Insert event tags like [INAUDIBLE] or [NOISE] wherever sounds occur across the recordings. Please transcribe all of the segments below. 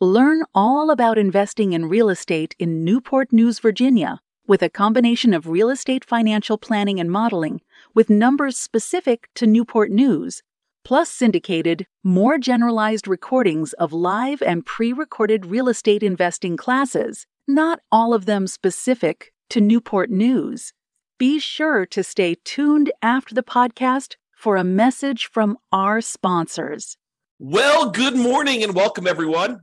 Learn all about investing in real estate in Newport News, Virginia, with a combination of real estate financial planning and modeling with numbers specific to Newport News, plus syndicated, more generalized recordings of live and pre recorded real estate investing classes, not all of them specific to Newport News. Be sure to stay tuned after the podcast for a message from our sponsors. Well, good morning and welcome, everyone.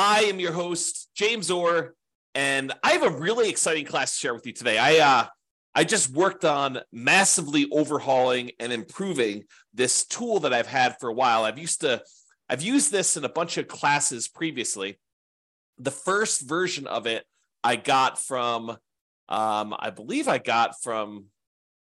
I am your host, James Orr, and I have a really exciting class to share with you today. I uh, I just worked on massively overhauling and improving this tool that I've had for a while. I've used to I've used this in a bunch of classes previously. The first version of it I got from um, I believe I got from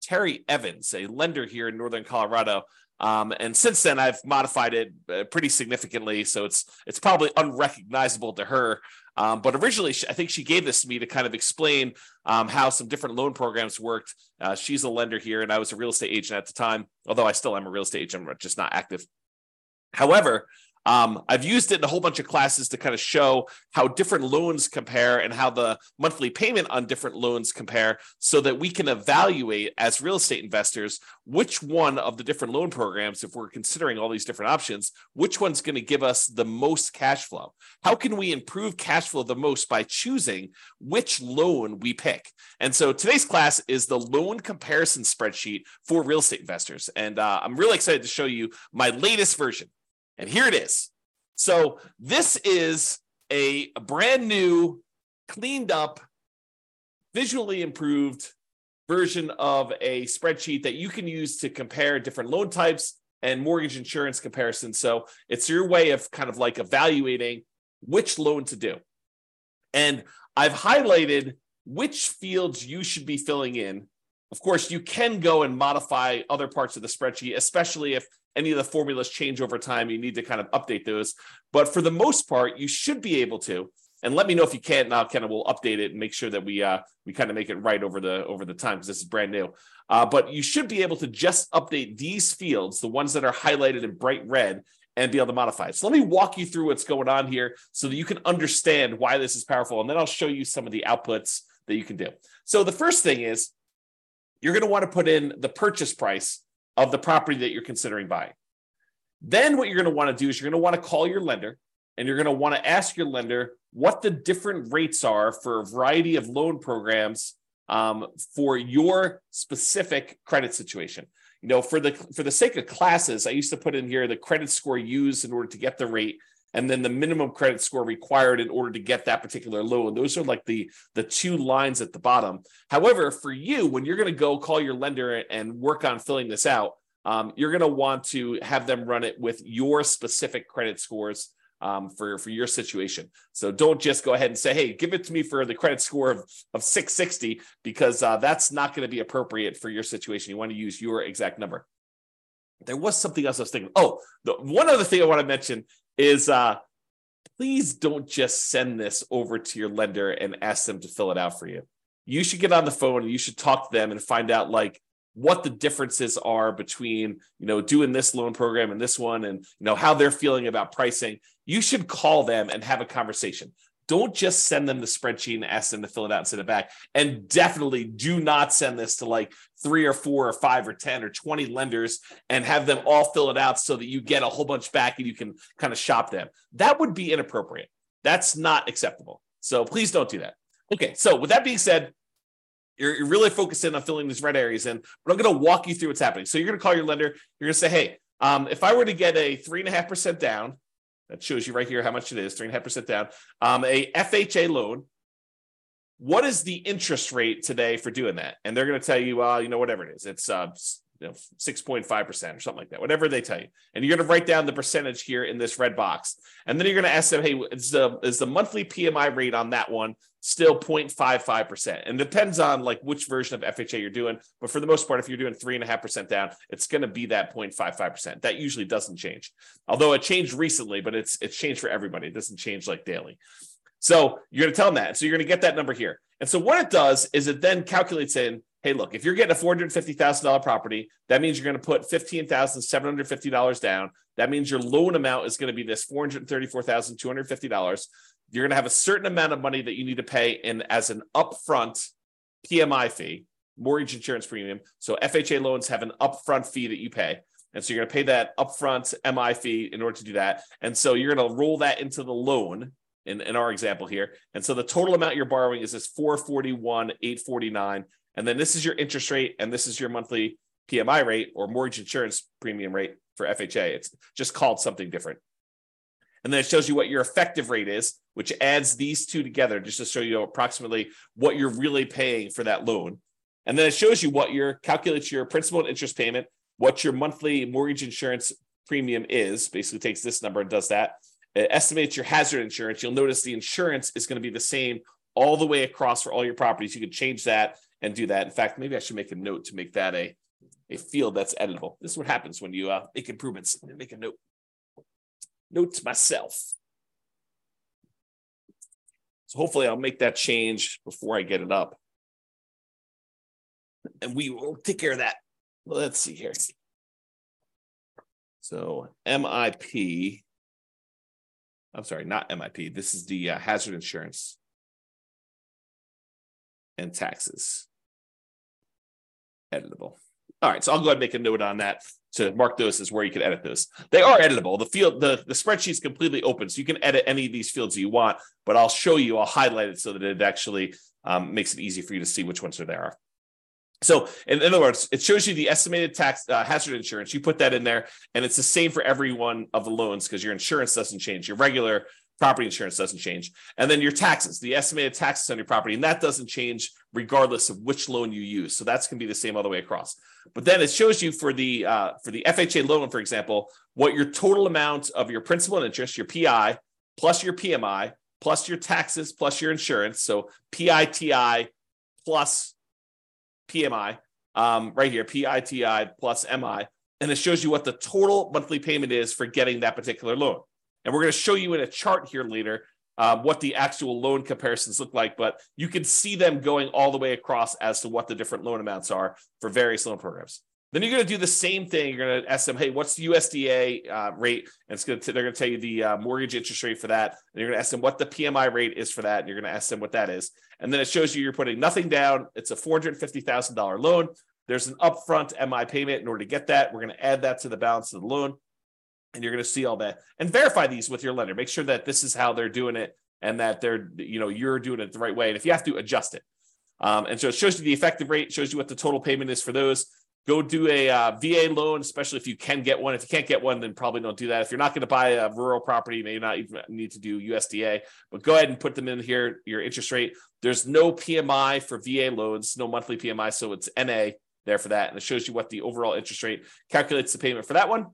Terry Evans, a lender here in Northern Colorado. Um, and since then, I've modified it uh, pretty significantly, so it's it's probably unrecognizable to her. Um, but originally, she, I think she gave this to me to kind of explain um, how some different loan programs worked. Uh, she's a lender here, and I was a real estate agent at the time. Although I still am a real estate agent, just not active. However, um, I've used it in a whole bunch of classes to kind of show how different loans compare and how the monthly payment on different loans compare so that we can evaluate as real estate investors which one of the different loan programs, if we're considering all these different options, which one's going to give us the most cash flow. How can we improve cash flow the most by choosing which loan we pick? And so today's class is the loan comparison spreadsheet for real estate investors. And uh, I'm really excited to show you my latest version. And here it is. So this is a, brand new, cleaned up, visually improved version of a spreadsheet that you can use to compare different loan types and mortgage insurance comparisons. So it's your way of kind of like evaluating which loan to do. And I've highlighted which fields you should be filling in. Of course, you can go and modify other parts of the spreadsheet, especially if any of the formulas change over time. You need to kind of update those. But for the most part, you should be able to. And let me know if you can't. Now, Ken, we'll update it and make sure that we uh, we kind of make it right over the over the time because this is brand new. Uh, but you should be able to just update these fields, the ones that are highlighted in bright red, and be able to modify it. So let me walk you through what's going on here so that you can understand why this is powerful, and then I'll show you some of the outputs that you can do. So the first thing is you're going to want to put in the purchase price of the property that you're considering buying. Then what you're going to want to do is you're going to want to call your lender and you're going to want to ask your lender what the different rates are for a variety of loan programs um, for your specific credit situation. You know, for the for the sake of classes, I used to put in here the credit score used in order to get the rate, and then the minimum credit score required in order to get that particular loan. Those are like the the two lines at the bottom. However, for you, when you're going to go call your lender and work on filling this out, um, you're going to want to have them run it with your specific credit scores um, for for your situation. So don't just go ahead and say, "Hey, give it to me for the credit score of of 660," because uh, that's not going to be appropriate for your situation. You want to use your exact number. There was something else I was thinking. Oh, the one other thing I want to mention is uh, please don't just send this over to your lender and ask them to fill it out for you. You should get on the phone and you should talk to them and find out like what the differences are between you know doing this loan program and this one and you know how they're feeling about pricing you should call them and have a conversation don't just send them the spreadsheet and ask them to fill it out and send it back and definitely do not send this to like three or four or five or 10 or 20 lenders and have them all fill it out so that you get a whole bunch back and you can kind of shop them. That would be inappropriate. That's not acceptable. So please don't do that. Okay. So with that being said, you're, you're really focusing on filling these red areas in, but I'm going to walk you through what's happening. So you're going to call your lender. You're going to say, hey, um, if I were to get a three and a half percent down, that shows you right here how much it is, three and a half percent down. Um, a FHA loan. What is the interest rate today for doing that? And they're going to tell you, uh, you know, whatever it is, it's uh, you know, 6.5% or something like that, whatever they tell you. And you're going to write down the percentage here in this red box. And then you're going to ask them, hey, is the, is the monthly PMI rate on that one still 0.55%? And depends on like which version of FHA you're doing. But for the most part, if you're doing 3.5% down, it's going to be that 0.55%. That usually doesn't change. Although it changed recently, but it's it's changed for everybody. It doesn't change like daily. So you're going to tell them that. So you're going to get that number here. And so what it does is it then calculates in, hey, look, if you're getting a $450,000 property, that means you're going to put $15,750 down. That means your loan amount is going to be this $434,250. You're going to have a certain amount of money that you need to pay in as an upfront PMI fee, mortgage insurance premium. So FHA loans have an upfront fee that you pay. And so you're going to pay that upfront MI fee in order to do that. And so you're going to roll that into the loan in, in our example here. And so the total amount you're borrowing is this 441, 849. And then this is your interest rate, and this is your monthly PMI rate or mortgage insurance premium rate for FHA. It's just called something different. And then it shows you what your effective rate is, which adds these two together just to show you approximately what you're really paying for that loan. And then it shows you what your calculates your principal and interest payment, what your monthly mortgage insurance premium is, basically takes this number and does that it estimates your hazard insurance. You'll notice the insurance is going to be the same all the way across for all your properties. You can change that and do that. In fact, maybe I should make a note to make that a, a field that's editable. This is what happens when you uh, make improvements. Make a note. Note to myself. So hopefully I'll make that change before I get it up. And we will take care of that. Let's see here. So MIP I'm sorry, not MIP. This is the uh, hazard insurance and taxes. Editable. All right, so I'll go ahead and make a note on that to mark those as where you can edit those. They are editable. The field, the, the spreadsheet is completely open, so you can edit any of these fields you want, but I'll show you, I'll highlight it so that it actually um, makes it easy for you to see which ones are there. So, in, in, other words, it shows you the estimated tax uh, hazard insurance. You put that in there, and it's the same for every one of the loans because your insurance doesn't change. Your regular property insurance doesn't change, and then your taxes, the estimated taxes on your property, and that doesn't change regardless of which loan you use. So that's going to be the same all the way across. But then it shows you for the uh, for the FHA loan, for example, what your total amount of your principal and interest, your PI, plus your PMI, plus your taxes, plus your insurance. So PITI plus PMI um, right here, PITI plus MI, and it shows you what the total monthly payment is for getting that particular loan. And we're going to show you in a chart here later um, what the actual loan comparisons look like, but you can see them going all the way across as to what the different loan amounts are for various loan programs. Then you're going to do the same thing. You're going to ask them, "Hey, what's the USDA uh, rate?" And it's going to they're going to tell you the uh, mortgage interest rate for that. And you're going to ask them what the PMI rate is for that. And you're going to ask them what that is. And then it shows you you're putting nothing down. It's a four hundred fifty thousand dollar loan. There's an upfront MI payment in order to get that. We're going to add that to the balance of the loan, and you're going to see all that and verify these with your lender. Make sure that this is how they're doing it and that they're you know you're doing it the right way. And if you have to adjust it. Um, and so it shows you the effective rate, shows you what the total payment is for those go do a uh, VA loan, especially if you can get one. If you can't get one, then probably don't do that. If you're not going to buy a rural property, you may not even need to do USDA, but go ahead and put them in here. Your interest rate. There's no PMI for VA loans, no monthly PMI, so it's NA there for that, and it shows you what the overall interest rate calculates the payment for that one,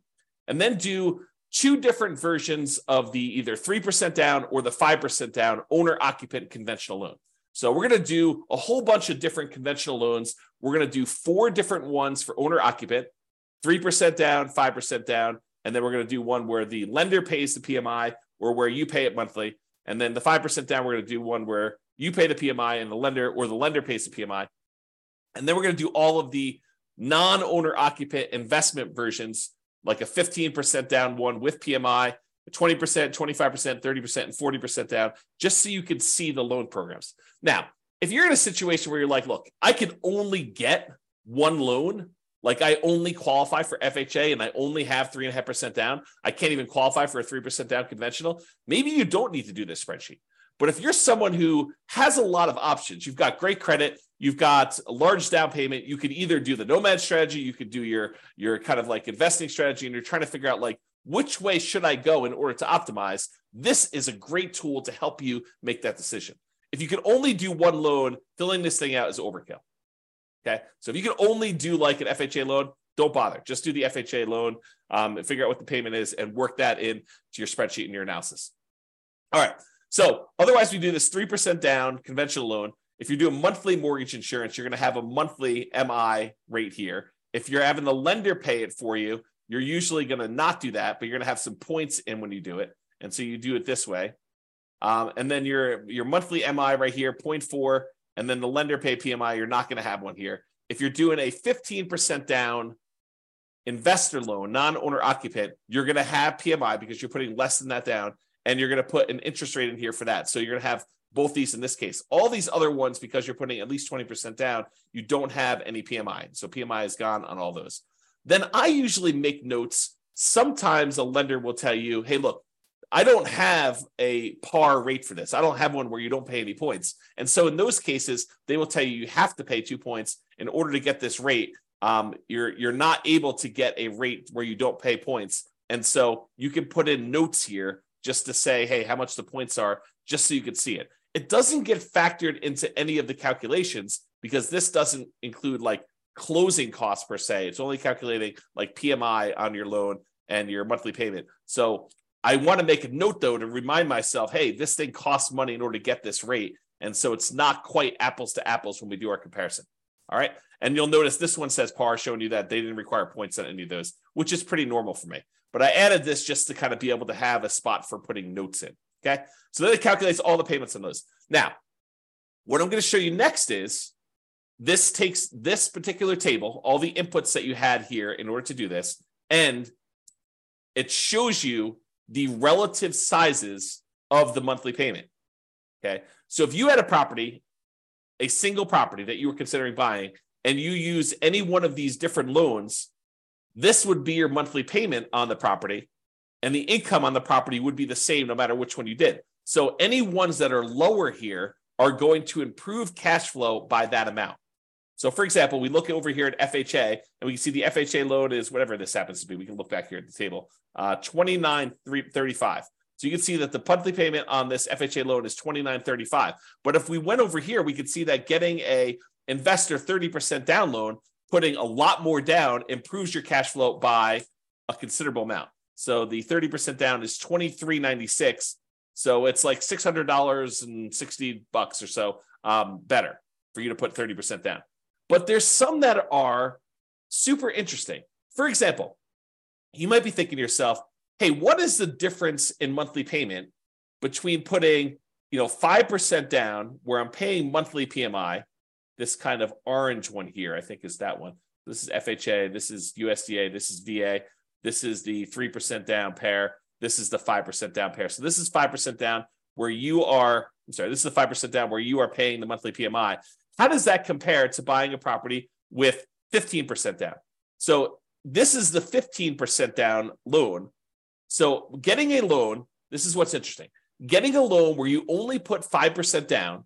and then do two different versions of the either 3% down or the 5% down owner occupant conventional loan. So we're going to do a whole bunch of different conventional loans. We're going to do four different ones for owner occupant, 3% down, 5% down. And then we're going to do one where the lender pays the PMI or where you pay it monthly. And then the 5% down, we're going to do one where you pay the PMI and the lender or the lender pays the PMI. And then we're going to do all of the non owner occupant investment versions, like a 15% down one with PMI 20%, 25%, 30%, and 40% down, just so you can see the loan programs. Now, if you're in a situation where you're like, look, I can only get one loan, like I only qualify for FHA and I only have three and a half percent down, I can't even qualify for a three percent down conventional. Maybe you don't need to do this spreadsheet. But if you're someone who has a lot of options, you've got great credit, you've got a large down payment, you could either do the nomad strategy, you could do your your kind of like investing strategy, and you're trying to figure out like which way should I go in order to optimize? This is a great tool to help you make that decision. If you can only do one loan, filling this thing out is overkill. Okay. So if you can only do like an FHA loan, don't bother. Just do the FHA loan, um, and figure out what the payment is, and work that in to your spreadsheet and your analysis. All right. So otherwise, we do this three percent down conventional loan. If you do a monthly mortgage insurance, you're going to have a monthly MI rate here. If you're having the lender pay it for you, you're usually going to not do that, but you're going to have some points in when you do it, and so you do it this way. Um, and then your your monthly MI right here, 0.4, and then the lender pay PMI, you're not going to have one here. If you're doing a 15% down investor loan, non-owner occupant, you're going to have PMI because you're putting less than that down, and you're going to put an interest rate in here for that. So you're going to have both these in this case. All these other ones, because you're putting at least 20% down, you don't have any PMI. So PMI is gone on all those. Then I usually make notes. Sometimes a lender will tell you, hey, look, I don't have a par rate for this. I don't have one where you don't pay any points. And so in those cases, they will tell you you have to pay two points in order to get this rate. Um, you're you're not able to get a rate where you don't pay points. And so you can put in notes here just to say, hey, how much the points are, just so you can see it. It doesn't get factored into any of the calculations because this doesn't include like closing costs per se. It's only calculating like PMI on your loan and your monthly payment. So I want to make a note though to remind myself, hey, this thing costs money in order to get this rate. And so it's not quite apples to apples when we do our comparison. All right. And you'll notice this one says par, showing you that they didn't require points on any of those, which is pretty normal for me. But I added this just to kind of be able to have a spot for putting notes in. Okay. So then it calculates all the payments on those. Now, what I'm going to show you next is this takes this particular table, all the inputs that you had here in order to do this, and it shows you the relative sizes of the monthly payment. Okay. So if you had a property, a single property that you were considering buying, and you use any one of these different loans, this would be your monthly payment on the property, and the income on the property would be the same no matter which one you did. So any ones that are lower here are going to improve cash flow by that amount. So, for example, we look over here at FHA and we can see the FHA loan is whatever this happens to be. We can look back here at the table, uh, 2935. So you can see that the monthly payment on this FHA loan is 2935. But if we went over here, we could see that getting a investor 30% down loan, putting a lot more down improves your cash flow by a considerable amount. So the 30% down is 2396. So it's like $600 and 60 bucks or so um, better for you to put 30% down. But there's some that are super interesting. For example, you might be thinking to yourself, hey, what is the difference in monthly payment between putting, you know, 5% down where I'm paying monthly PMI, this kind of orange one here, I think is that one. This is FHA, this is USDA, this is VA, this is the 3% down pair, this is the 5% down pair. So this is 5% down where you are, I'm sorry, this is the 5% down where you are paying the monthly PMI. How does that compare to buying a property with 15% down? So this is the 15% down loan. So getting a loan, this is what's interesting. Getting a loan where you only put 5% down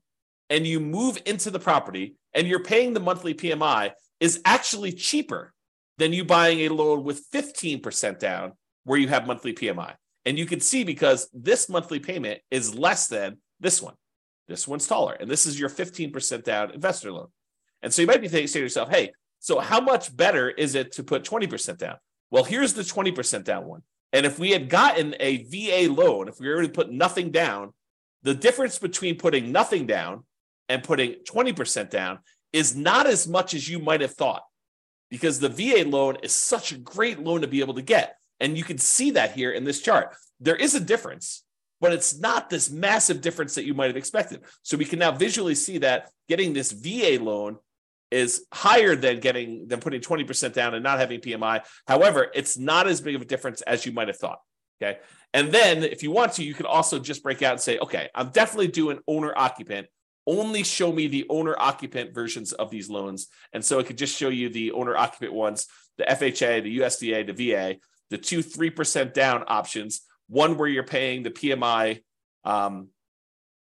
and you move into the property and you're paying the monthly PMI is actually cheaper than you buying a loan with 15% down where you have monthly PMI. And you can see because this monthly payment is less than this one. This one's taller, and this is your 15% down investor loan. And so you might be saying to yourself, hey, so how much better is it to put 20% down? Well, here's the 20% down one. And if we had gotten a VA loan, if we were to put nothing down, the difference between putting nothing down and putting 20% down is not as much as you might have thought because the VA loan is such a great loan to be able to get. And you can see that here in this chart. There is a difference but it's not this massive difference that you might have expected. So we can now visually see that getting this VA loan is higher than getting than putting 20% down and not having PMI. However, it's not as big of a difference as you might have thought. Okay. And then if you want to, you can also just break out and say, okay, I'm definitely doing owner occupant. Only show me the owner occupant versions of these loans. And so it could just show you the owner occupant ones, the FHA, the USDA, the VA, the two 3% down options one where you're paying the PMI um,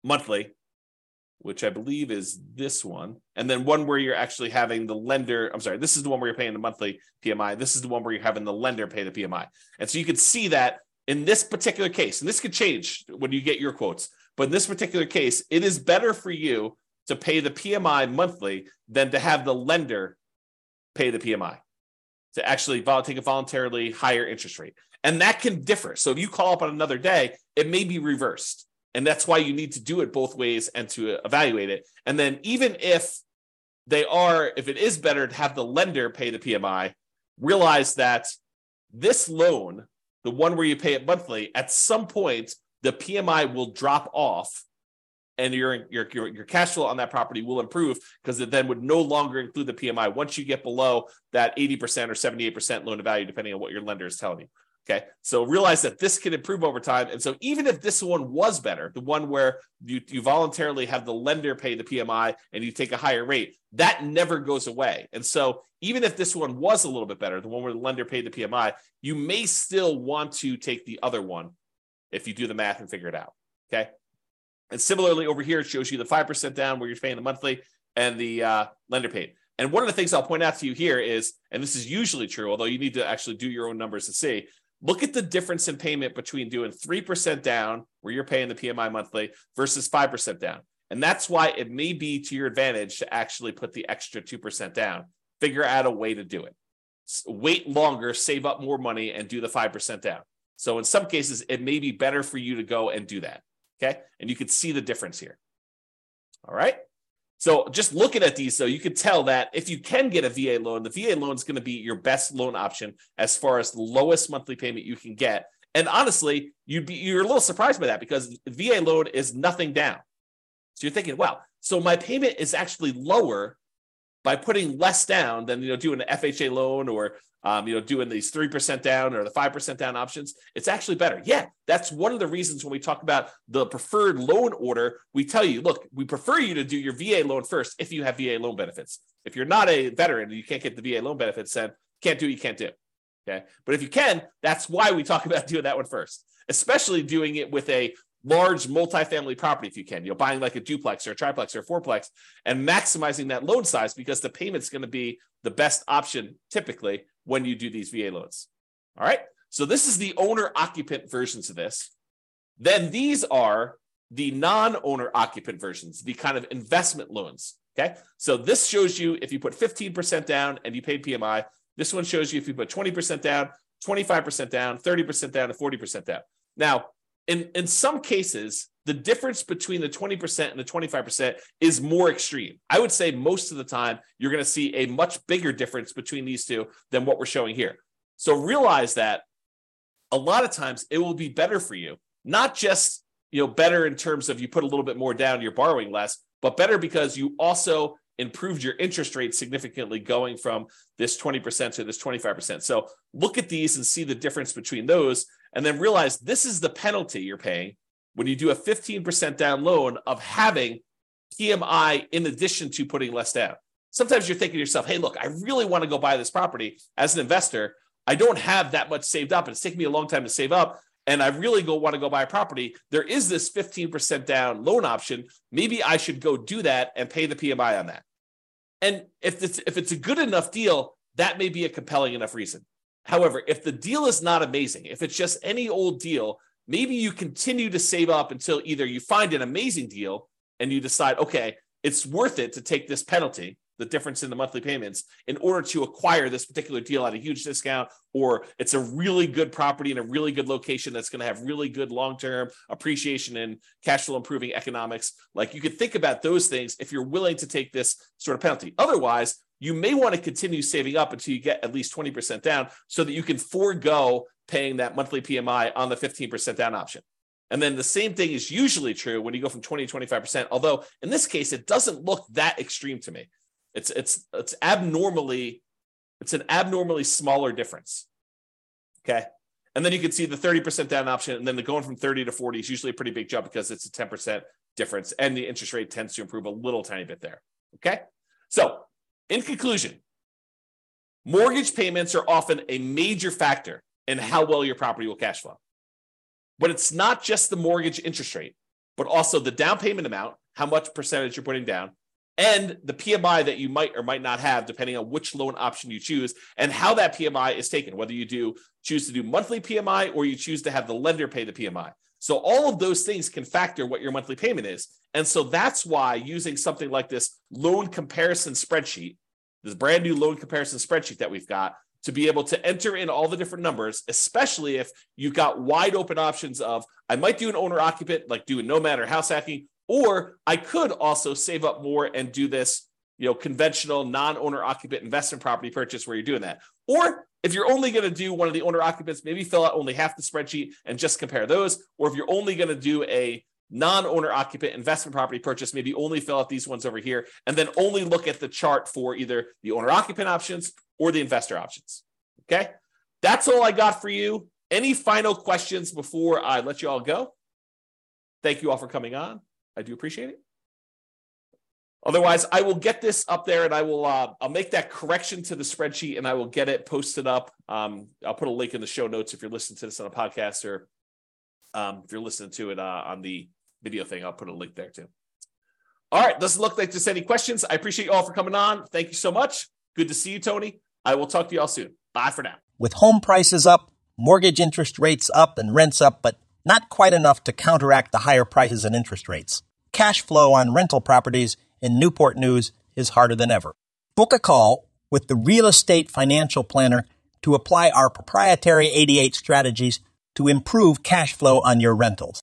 monthly, which I believe is this one, and then one where you're actually having the lender. I'm sorry, this is the one where you're paying the monthly PMI. This is the one where you're having the lender pay the PMI. And so you can see that in this particular case, and this could change when you get your quotes, but in this particular case, it is better for you to pay the PMI monthly than to have the lender pay the PMI. to actually take a voluntarily higher interest rate. And that can differ. So if you call up on another day, it may be reversed. And that's why you need to do it both ways and to evaluate it. And then even if they are, if it is better to have the lender pay the PMI, realize that this loan, the one where you pay it monthly, at some point the PMI will drop off and your, your, your, your cash flow on that property will improve because it then would no longer include the PMI once you get below that 80% or 78% loan to value, depending on what your lender is telling you. Okay. So realize that this can improve over time. And so even if this one was better, the one where you, you voluntarily have the lender pay the PMI and you take a higher rate, that never goes away. And so even if this one was a little bit better, the one where the lender paid the PMI, you may still want to take the other one if you do the math and figure it out. Okay. And similarly, over here, it shows you the 5% down where you're paying the monthly and the uh, lender paid. And one of the things I'll point out to you here is, and this is usually true, although you need to actually do your own numbers to see, look at the difference in payment between doing 3% down, where you're paying the PMI monthly, versus 5% down. And that's why it may be to your advantage to actually put the extra 2% down. Figure out a way to do it. Wait longer, save up more money, and do the 5% down. So in some cases, it may be better for you to go and do that. Okay. And you can see the difference here. All right. So just looking at these, though, you could tell that if you can get a VA loan, the VA loan is going to be your best loan option as far as the lowest monthly payment you can get. And honestly, you'd be you're a little surprised by that because VA loan is nothing down. So you're thinking, well, so my payment is actually lower by putting less down than you know doing an FHA loan or um, you know doing these three percent down or the five percent down options. It's actually better. Yeah, that's one of the reasons when we talk about the preferred loan order, we tell you, look, we prefer you to do your VA loan first if you have VA loan benefits. If you're not a veteran and you can't get the VA loan benefits, then can't do what you can't do. Okay, but if you can, that's why we talk [LAUGHS] about doing that one first, especially doing it with a large multifamily property if you can, you know, buying like a duplex or a triplex or a fourplex and maximizing that loan size because the payment's going to be the best option typically when you do these VA loans. All right. So this is the owner occupant versions of this. Then these are the non owner occupant versions, the kind of investment loans. Okay. So this shows you if you put 15% down and you paid PMI. This one shows you if you put 20% down, 25% down, 30% down, and 40% down. Now, in, in some cases, the difference between the 20% and the 25% is more extreme. I would say most of the time, you're going to see a much bigger difference between these two than what we're showing here. So realize that a lot of times it will be better for you, not just you know better in terms of you put a little bit more down, you're borrowing less, but better because you also improved your interest rate significantly going from this 20% to this 25%. So look at these and see the difference between those and then realize this is the penalty you're paying when you do a 15% down loan of having PMI in addition to putting less down. Sometimes you're thinking to yourself, hey, look, I really want to go buy this property as an investor. I don't have that much saved up. It's taking me a long time to save up. And I really go want to go buy a property. There is this 15% down loan option. Maybe I should go do that and pay the PMI on that. And if it's if it's a good enough deal, that may be a compelling enough reason. However, if the deal is not amazing, if it's just any old deal, maybe you continue to save up until either you find an amazing deal and you decide, okay, it's worth it to take this penalty, the difference in the monthly payments, in order to acquire this particular deal at a huge discount, or it's a really good property in a really good location that's going to have really good long term appreciation and cash flow improving economics. Like you could think about those things if you're willing to take this sort of penalty. Otherwise, you may want to continue saving up until you get at least 20% down so that you can forego paying that monthly PMI on the 15% down option. And then the same thing is usually true when you go from 20 to 25%, although in this case, it doesn't look that extreme to me. It's it's it's abnormally, it's an abnormally smaller difference. Okay. And then you can see the 30% down option, and then the going from 30 to 40 is usually a pretty big jump because it's a 10% difference, and the interest rate tends to improve a little tiny bit there. Okay. So in conclusion, mortgage payments are often a major factor in how well your property will cash flow. But it's not just the mortgage interest rate, but also the down payment amount, how much percentage you're putting down, and the PMI that you might or might not have, depending on which loan option you choose, and how that PMI is taken, whether you do choose to do monthly PMI or you choose to have the lender pay the PMI. So all of those things can factor what your monthly payment is. And so that's why using something like this loan comparison spreadsheet, this brand new loan comparison spreadsheet that we've got, to be able to enter in all the different numbers, especially if you've got wide open options of I might do an owner occupant, like do a nomad or house hacking, or I could also save up more and do this, you know, conventional non-owner occupant investment property purchase where you're doing that. Or if you're only going to do one of the owner occupants, maybe fill out only half the spreadsheet and just compare those. Or if you're only going to do a non-owner occupant investment property purchase, maybe only fill out these ones over here, and then only look at the chart for either the owner occupant options or the investor options. Okay. That's all I got for you. Any final questions before I let you all go? Thank you all for coming on. I do appreciate it. Otherwise, I will get this up there and I will uh, I'll make that correction to the spreadsheet and I will get it posted up. Um, I'll put a link in the show notes if you're listening to this on a podcast or um, if you're listening to it uh, on the video thing, I'll put a link there too. All right, doesn't look like there's any questions. I appreciate you all for coming on. Thank you so much. Good to see you, Tony. I will talk to you all soon. Bye for now. With home prices up, mortgage interest rates up, and rents up, but not quite enough to counteract the higher prices and interest rates. Cash flow on rental properties in Newport News is harder than ever. Book a call with the Real Estate Financial Planner to apply our proprietary 88 strategies to improve cash flow on your rentals.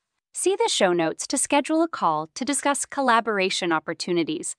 See the show notes to schedule a call to discuss collaboration opportunities.